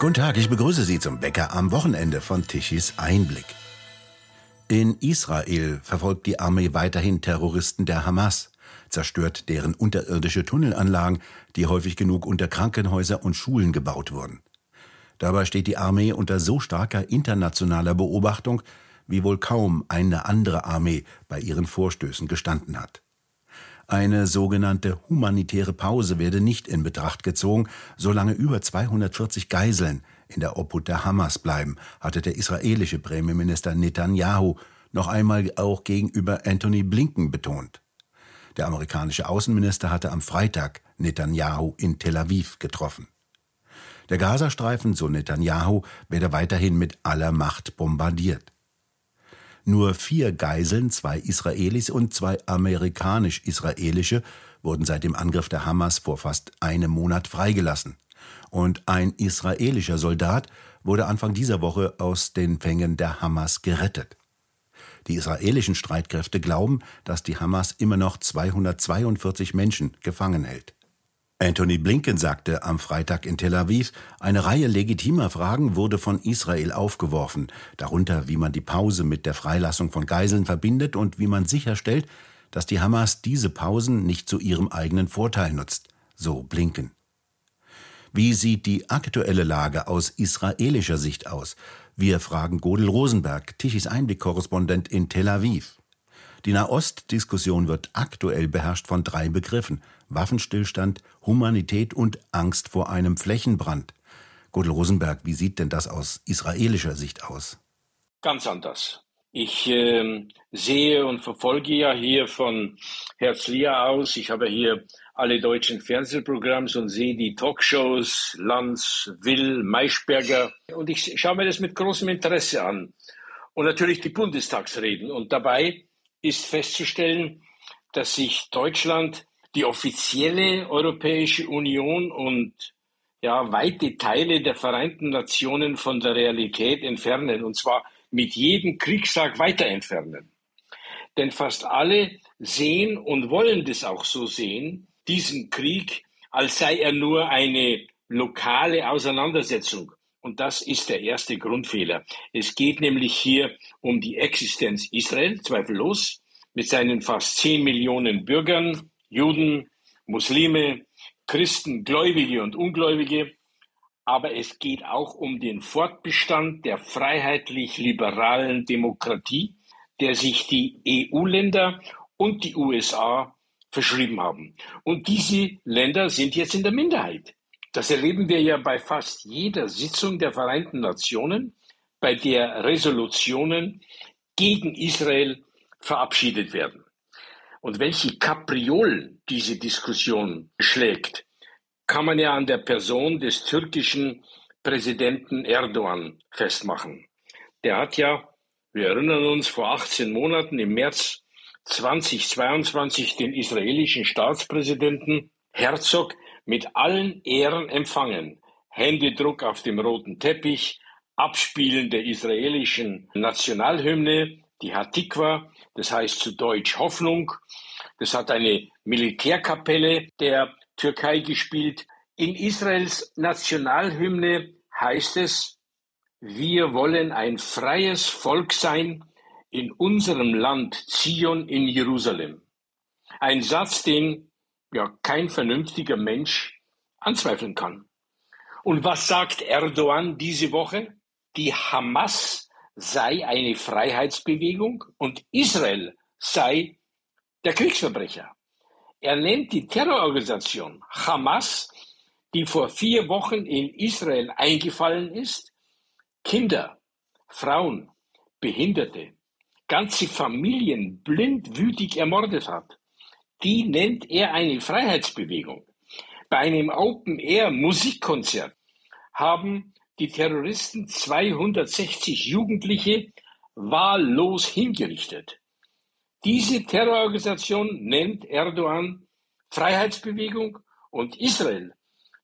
Guten Tag, ich begrüße Sie zum Bäcker am Wochenende von Tischis Einblick. In Israel verfolgt die Armee weiterhin Terroristen der Hamas, zerstört deren unterirdische Tunnelanlagen, die häufig genug unter Krankenhäuser und Schulen gebaut wurden. Dabei steht die Armee unter so starker internationaler Beobachtung, wie wohl kaum eine andere Armee bei ihren Vorstößen gestanden hat. Eine sogenannte humanitäre Pause werde nicht in Betracht gezogen, solange über 240 Geiseln in der Obhut der Hamas bleiben, hatte der israelische Premierminister Netanyahu noch einmal auch gegenüber Anthony Blinken betont. Der amerikanische Außenminister hatte am Freitag Netanyahu in Tel Aviv getroffen. Der Gazastreifen, so Netanyahu, werde weiterhin mit aller Macht bombardiert. Nur vier Geiseln, zwei Israelis und zwei amerikanisch-israelische, wurden seit dem Angriff der Hamas vor fast einem Monat freigelassen. Und ein israelischer Soldat wurde Anfang dieser Woche aus den Fängen der Hamas gerettet. Die israelischen Streitkräfte glauben, dass die Hamas immer noch 242 Menschen gefangen hält. Anthony Blinken sagte am Freitag in Tel Aviv, eine Reihe legitimer Fragen wurde von Israel aufgeworfen, darunter wie man die Pause mit der Freilassung von Geiseln verbindet und wie man sicherstellt, dass die Hamas diese Pausen nicht zu ihrem eigenen Vorteil nutzt, so Blinken. Wie sieht die aktuelle Lage aus israelischer Sicht aus? Wir fragen Godel Rosenberg, Tichys Einblick-Korrespondent in Tel Aviv. Die Nahost-Diskussion wird aktuell beherrscht von drei Begriffen: Waffenstillstand, Humanität und Angst vor einem Flächenbrand. Gudel Rosenberg, wie sieht denn das aus israelischer Sicht aus? Ganz anders. Ich äh, sehe und verfolge ja hier von Herzliya aus. Ich habe hier alle deutschen Fernsehprogramms und sehe die Talkshows Lanz, Will, Maischberger. Und ich schaue mir das mit großem Interesse an. Und natürlich die Bundestagsreden. Und dabei ist festzustellen, dass sich Deutschland, die offizielle Europäische Union und ja, weite Teile der Vereinten Nationen von der Realität entfernen, und zwar mit jedem Kriegstag weiter entfernen. Denn fast alle sehen und wollen das auch so sehen, diesen Krieg, als sei er nur eine lokale Auseinandersetzung. Und das ist der erste Grundfehler. Es geht nämlich hier um die Existenz Israel, zweifellos, mit seinen fast zehn Millionen Bürgern, Juden, Muslime, Christen, Gläubige und Ungläubige. Aber es geht auch um den Fortbestand der freiheitlich-liberalen Demokratie, der sich die EU-Länder und die USA verschrieben haben. Und diese Länder sind jetzt in der Minderheit. Das erleben wir ja bei fast jeder Sitzung der Vereinten Nationen, bei der Resolutionen gegen Israel verabschiedet werden. Und welche Kapriolen diese Diskussion schlägt, kann man ja an der Person des türkischen Präsidenten Erdogan festmachen. Der hat ja, wir erinnern uns, vor 18 Monaten im März 2022 den israelischen Staatspräsidenten Herzog mit allen Ehren empfangen. Händedruck auf dem roten Teppich, Abspielen der israelischen Nationalhymne, die Hatikwa, das heißt zu Deutsch Hoffnung. Das hat eine Militärkapelle der Türkei gespielt. In Israels Nationalhymne heißt es, wir wollen ein freies Volk sein in unserem Land Zion in Jerusalem. Ein Satz, den ja kein vernünftiger Mensch anzweifeln kann. Und was sagt Erdogan diese Woche? Die Hamas sei eine Freiheitsbewegung und Israel sei der Kriegsverbrecher. Er nennt die Terrororganisation Hamas, die vor vier Wochen in Israel eingefallen ist, Kinder, Frauen, Behinderte, ganze Familien blindwütig ermordet hat die nennt er eine Freiheitsbewegung. Bei einem Open-Air-Musikkonzert haben die Terroristen 260 Jugendliche wahllos hingerichtet. Diese Terrororganisation nennt Erdogan Freiheitsbewegung und Israel,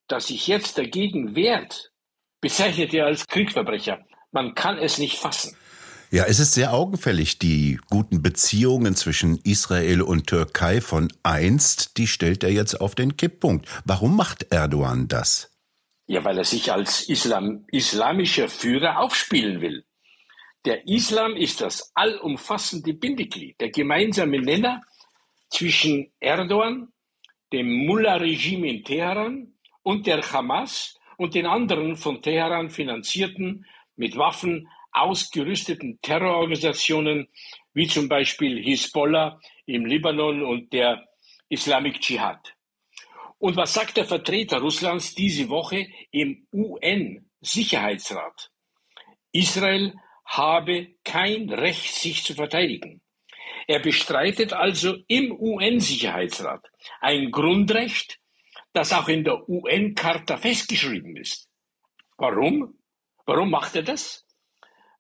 das sich jetzt dagegen wehrt, bezeichnet er als Kriegsverbrecher. Man kann es nicht fassen. Ja, es ist sehr augenfällig, die guten Beziehungen zwischen Israel und Türkei von einst, die stellt er jetzt auf den Kipppunkt. Warum macht Erdogan das? Ja, weil er sich als Islam, islamischer Führer aufspielen will. Der Islam ist das allumfassende Bindeglied, der gemeinsame Nenner zwischen Erdogan, dem Mullah-Regime in Teheran und der Hamas und den anderen von Teheran finanzierten, mit Waffen ausgerüsteten Terrororganisationen wie zum Beispiel Hisbollah im Libanon und der Islamic Dschihad. Und was sagt der Vertreter Russlands diese Woche im UN-Sicherheitsrat? Israel habe kein Recht, sich zu verteidigen. Er bestreitet also im UN-Sicherheitsrat ein Grundrecht, das auch in der UN-Charta festgeschrieben ist. Warum? Warum macht er das?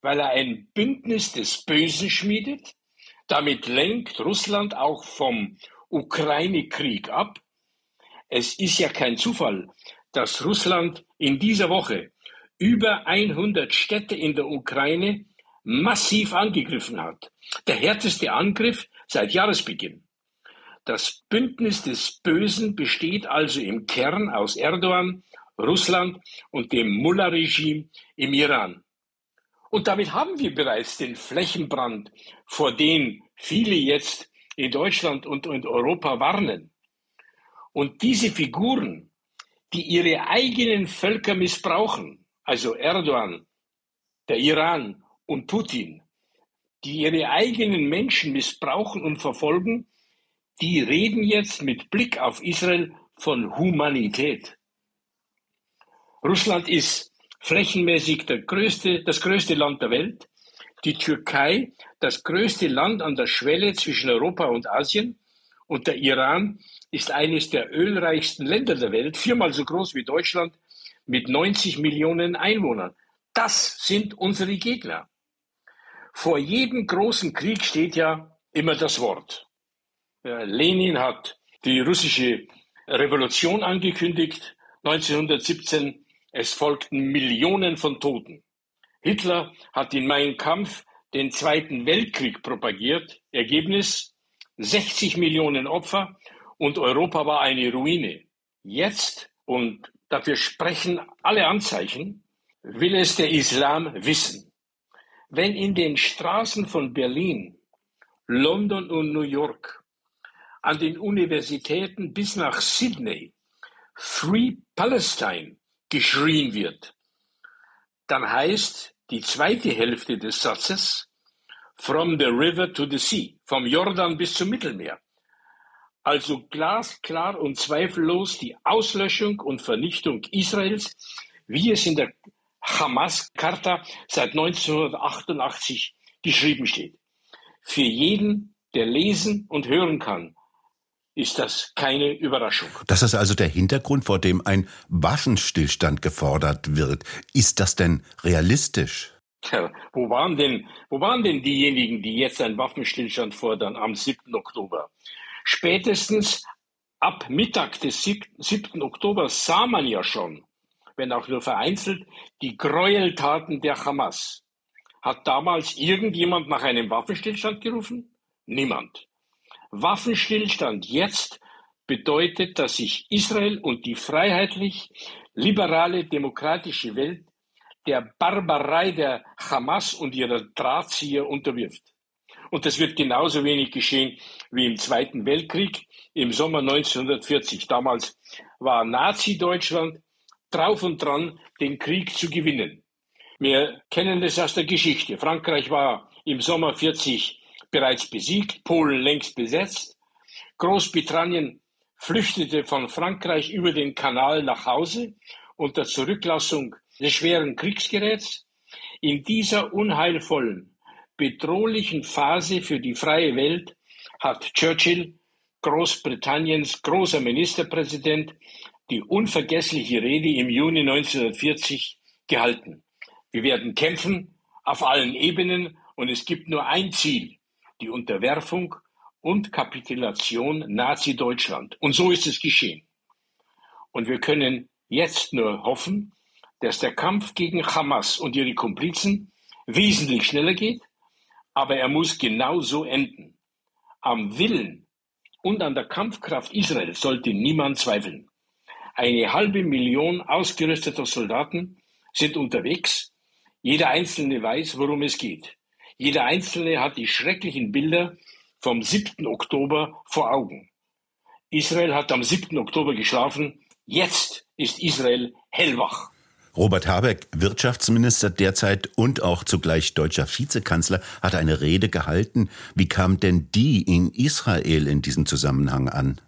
Weil er ein Bündnis des Bösen schmiedet. Damit lenkt Russland auch vom Ukraine-Krieg ab. Es ist ja kein Zufall, dass Russland in dieser Woche über 100 Städte in der Ukraine massiv angegriffen hat. Der härteste Angriff seit Jahresbeginn. Das Bündnis des Bösen besteht also im Kern aus Erdogan, Russland und dem Mullah-Regime im Iran. Und damit haben wir bereits den Flächenbrand, vor dem viele jetzt in Deutschland und in Europa warnen. Und diese Figuren, die ihre eigenen Völker missbrauchen, also Erdogan, der Iran und Putin, die ihre eigenen Menschen missbrauchen und verfolgen, die reden jetzt mit Blick auf Israel von Humanität. Russland ist flächenmäßig der größte, das größte Land der Welt. Die Türkei, das größte Land an der Schwelle zwischen Europa und Asien. Und der Iran ist eines der ölreichsten Länder der Welt, viermal so groß wie Deutschland, mit 90 Millionen Einwohnern. Das sind unsere Gegner. Vor jedem großen Krieg steht ja immer das Wort. Lenin hat die russische Revolution angekündigt, 1917. Es folgten Millionen von Toten. Hitler hat in Mein Kampf den Zweiten Weltkrieg propagiert. Ergebnis 60 Millionen Opfer und Europa war eine Ruine. Jetzt, und dafür sprechen alle Anzeichen, will es der Islam wissen. Wenn in den Straßen von Berlin, London und New York an den Universitäten bis nach Sydney Free Palestine geschrien wird, dann heißt die zweite Hälfte des Satzes From the river to the sea, vom Jordan bis zum Mittelmeer. Also glasklar und zweifellos die Auslöschung und Vernichtung Israels, wie es in der Hamas-Charta seit 1988 geschrieben steht. Für jeden, der lesen und hören kann, ist das keine Überraschung. Das ist also der Hintergrund, vor dem ein Waffenstillstand gefordert wird. Ist das denn realistisch? Ja, wo waren denn, wo waren denn diejenigen, die jetzt einen Waffenstillstand fordern am 7. Oktober? Spätestens ab Mittag des 7. Oktober sah man ja schon, wenn auch nur vereinzelt, die Gräueltaten der Hamas. Hat damals irgendjemand nach einem Waffenstillstand gerufen? Niemand. Waffenstillstand jetzt bedeutet, dass sich Israel und die freiheitlich-liberale demokratische Welt der Barbarei der Hamas und ihrer Drahtzieher unterwirft. Und das wird genauso wenig geschehen wie im Zweiten Weltkrieg im Sommer 1940. Damals war Nazi-Deutschland drauf und dran, den Krieg zu gewinnen. Wir kennen das aus der Geschichte. Frankreich war im Sommer 40 bereits besiegt, Polen längst besetzt. Großbritannien flüchtete von Frankreich über den Kanal nach Hause unter Zurücklassung des schweren Kriegsgeräts. In dieser unheilvollen, bedrohlichen Phase für die freie Welt hat Churchill, Großbritanniens großer Ministerpräsident, die unvergessliche Rede im Juni 1940 gehalten. Wir werden kämpfen auf allen Ebenen und es gibt nur ein Ziel, die Unterwerfung und Kapitulation Nazi-Deutschland. Und so ist es geschehen. Und wir können jetzt nur hoffen, dass der Kampf gegen Hamas und ihre Komplizen wesentlich schneller geht, aber er muss genau so enden. Am Willen und an der Kampfkraft Israels sollte niemand zweifeln. Eine halbe Million ausgerüsteter Soldaten sind unterwegs. Jeder Einzelne weiß, worum es geht. Jeder Einzelne hat die schrecklichen Bilder vom 7. Oktober vor Augen. Israel hat am 7. Oktober geschlafen. Jetzt ist Israel hellwach. Robert Habeck, Wirtschaftsminister derzeit und auch zugleich deutscher Vizekanzler, hat eine Rede gehalten. Wie kam denn die in Israel in diesem Zusammenhang an?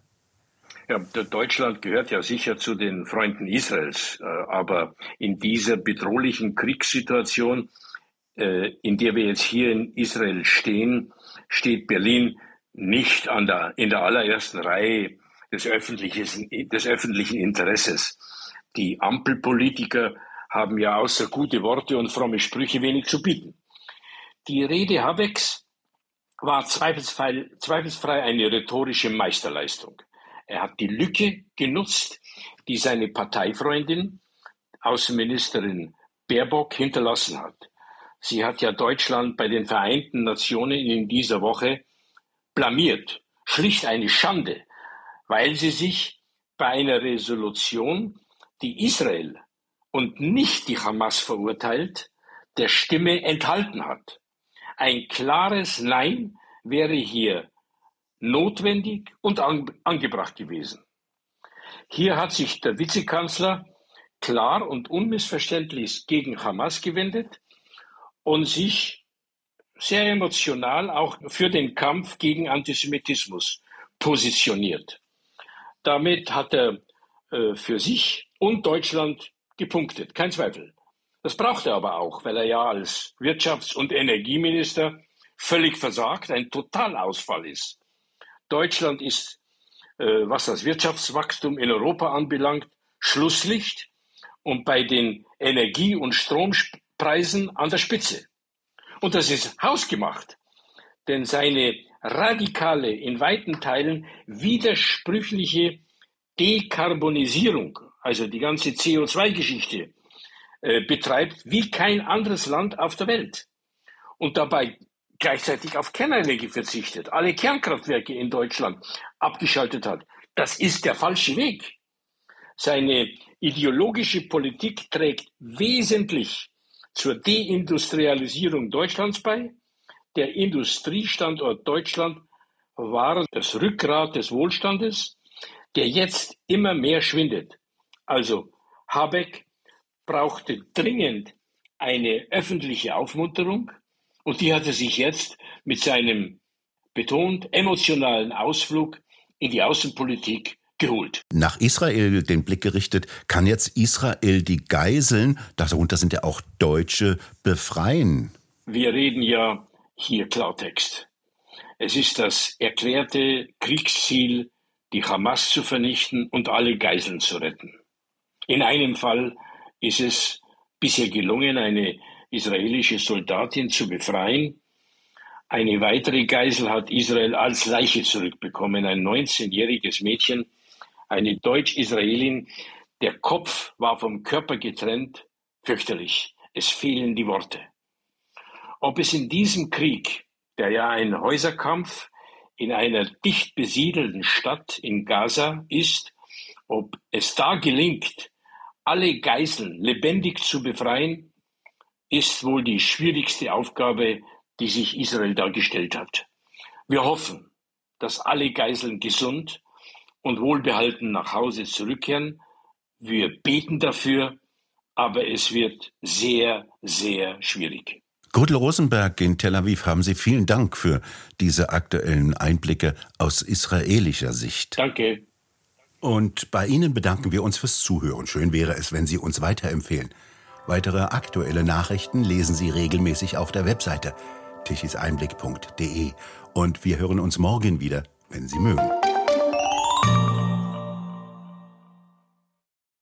Ja, Deutschland gehört ja sicher zu den Freunden Israels, äh, aber in dieser bedrohlichen Kriegssituation, in der wir jetzt hier in Israel stehen, steht Berlin nicht an der, in der allerersten Reihe des öffentlichen, des öffentlichen Interesses. Die Ampelpolitiker haben ja außer gute Worte und fromme Sprüche wenig zu bieten. Die Rede Habecks war zweifelsfrei, zweifelsfrei eine rhetorische Meisterleistung. Er hat die Lücke genutzt, die seine Parteifreundin, Außenministerin Baerbock, hinterlassen hat. Sie hat ja Deutschland bei den Vereinten Nationen in dieser Woche blamiert. Schlicht eine Schande, weil sie sich bei einer Resolution, die Israel und nicht die Hamas verurteilt, der Stimme enthalten hat. Ein klares Nein wäre hier notwendig und angebracht gewesen. Hier hat sich der Vizekanzler klar und unmissverständlich gegen Hamas gewendet und sich sehr emotional auch für den Kampf gegen Antisemitismus positioniert. Damit hat er äh, für sich und Deutschland gepunktet, kein Zweifel. Das braucht er aber auch, weil er ja als Wirtschafts- und Energieminister völlig versagt, ein Totalausfall ist. Deutschland ist, äh, was das Wirtschaftswachstum in Europa anbelangt, Schlusslicht und bei den Energie- und Strompreisen an der Spitze. Und das ist hausgemacht, denn seine radikale, in weiten Teilen widersprüchliche Dekarbonisierung, also die ganze CO2-Geschichte, äh, betreibt wie kein anderes Land auf der Welt. Und dabei gleichzeitig auf Kernenergie verzichtet, alle Kernkraftwerke in Deutschland abgeschaltet hat. Das ist der falsche Weg. Seine ideologische Politik trägt wesentlich zur Deindustrialisierung Deutschlands bei. Der Industriestandort Deutschland war das Rückgrat des Wohlstandes, der jetzt immer mehr schwindet. Also Habeck brauchte dringend eine öffentliche Aufmunterung, und die hat er sich jetzt mit seinem betont emotionalen Ausflug in die Außenpolitik geholt. Nach Israel den Blick gerichtet, kann jetzt Israel die Geiseln, darunter sind ja auch Deutsche, befreien? Wir reden ja hier Klartext. Es ist das erklärte Kriegsziel, die Hamas zu vernichten und alle Geiseln zu retten. In einem Fall ist es bisher gelungen, eine israelische Soldatin zu befreien. Eine weitere Geisel hat Israel als Leiche zurückbekommen, ein 19-jähriges Mädchen, eine Deutsch-Israelin. Der Kopf war vom Körper getrennt, fürchterlich. Es fehlen die Worte. Ob es in diesem Krieg, der ja ein Häuserkampf in einer dicht besiedelten Stadt in Gaza ist, ob es da gelingt, alle Geiseln lebendig zu befreien, ist wohl die schwierigste Aufgabe, die sich Israel da gestellt hat. Wir hoffen, dass alle Geiseln gesund und wohlbehalten nach Hause zurückkehren. Wir beten dafür, aber es wird sehr, sehr schwierig. Gudel Rosenberg in Tel Aviv, haben Sie vielen Dank für diese aktuellen Einblicke aus israelischer Sicht. Danke. Und bei Ihnen bedanken wir uns fürs Zuhören. Schön wäre es, wenn Sie uns weiterempfehlen. Weitere aktuelle Nachrichten lesen Sie regelmäßig auf der Webseite tichiseinblick.de. Und wir hören uns morgen wieder, wenn Sie mögen.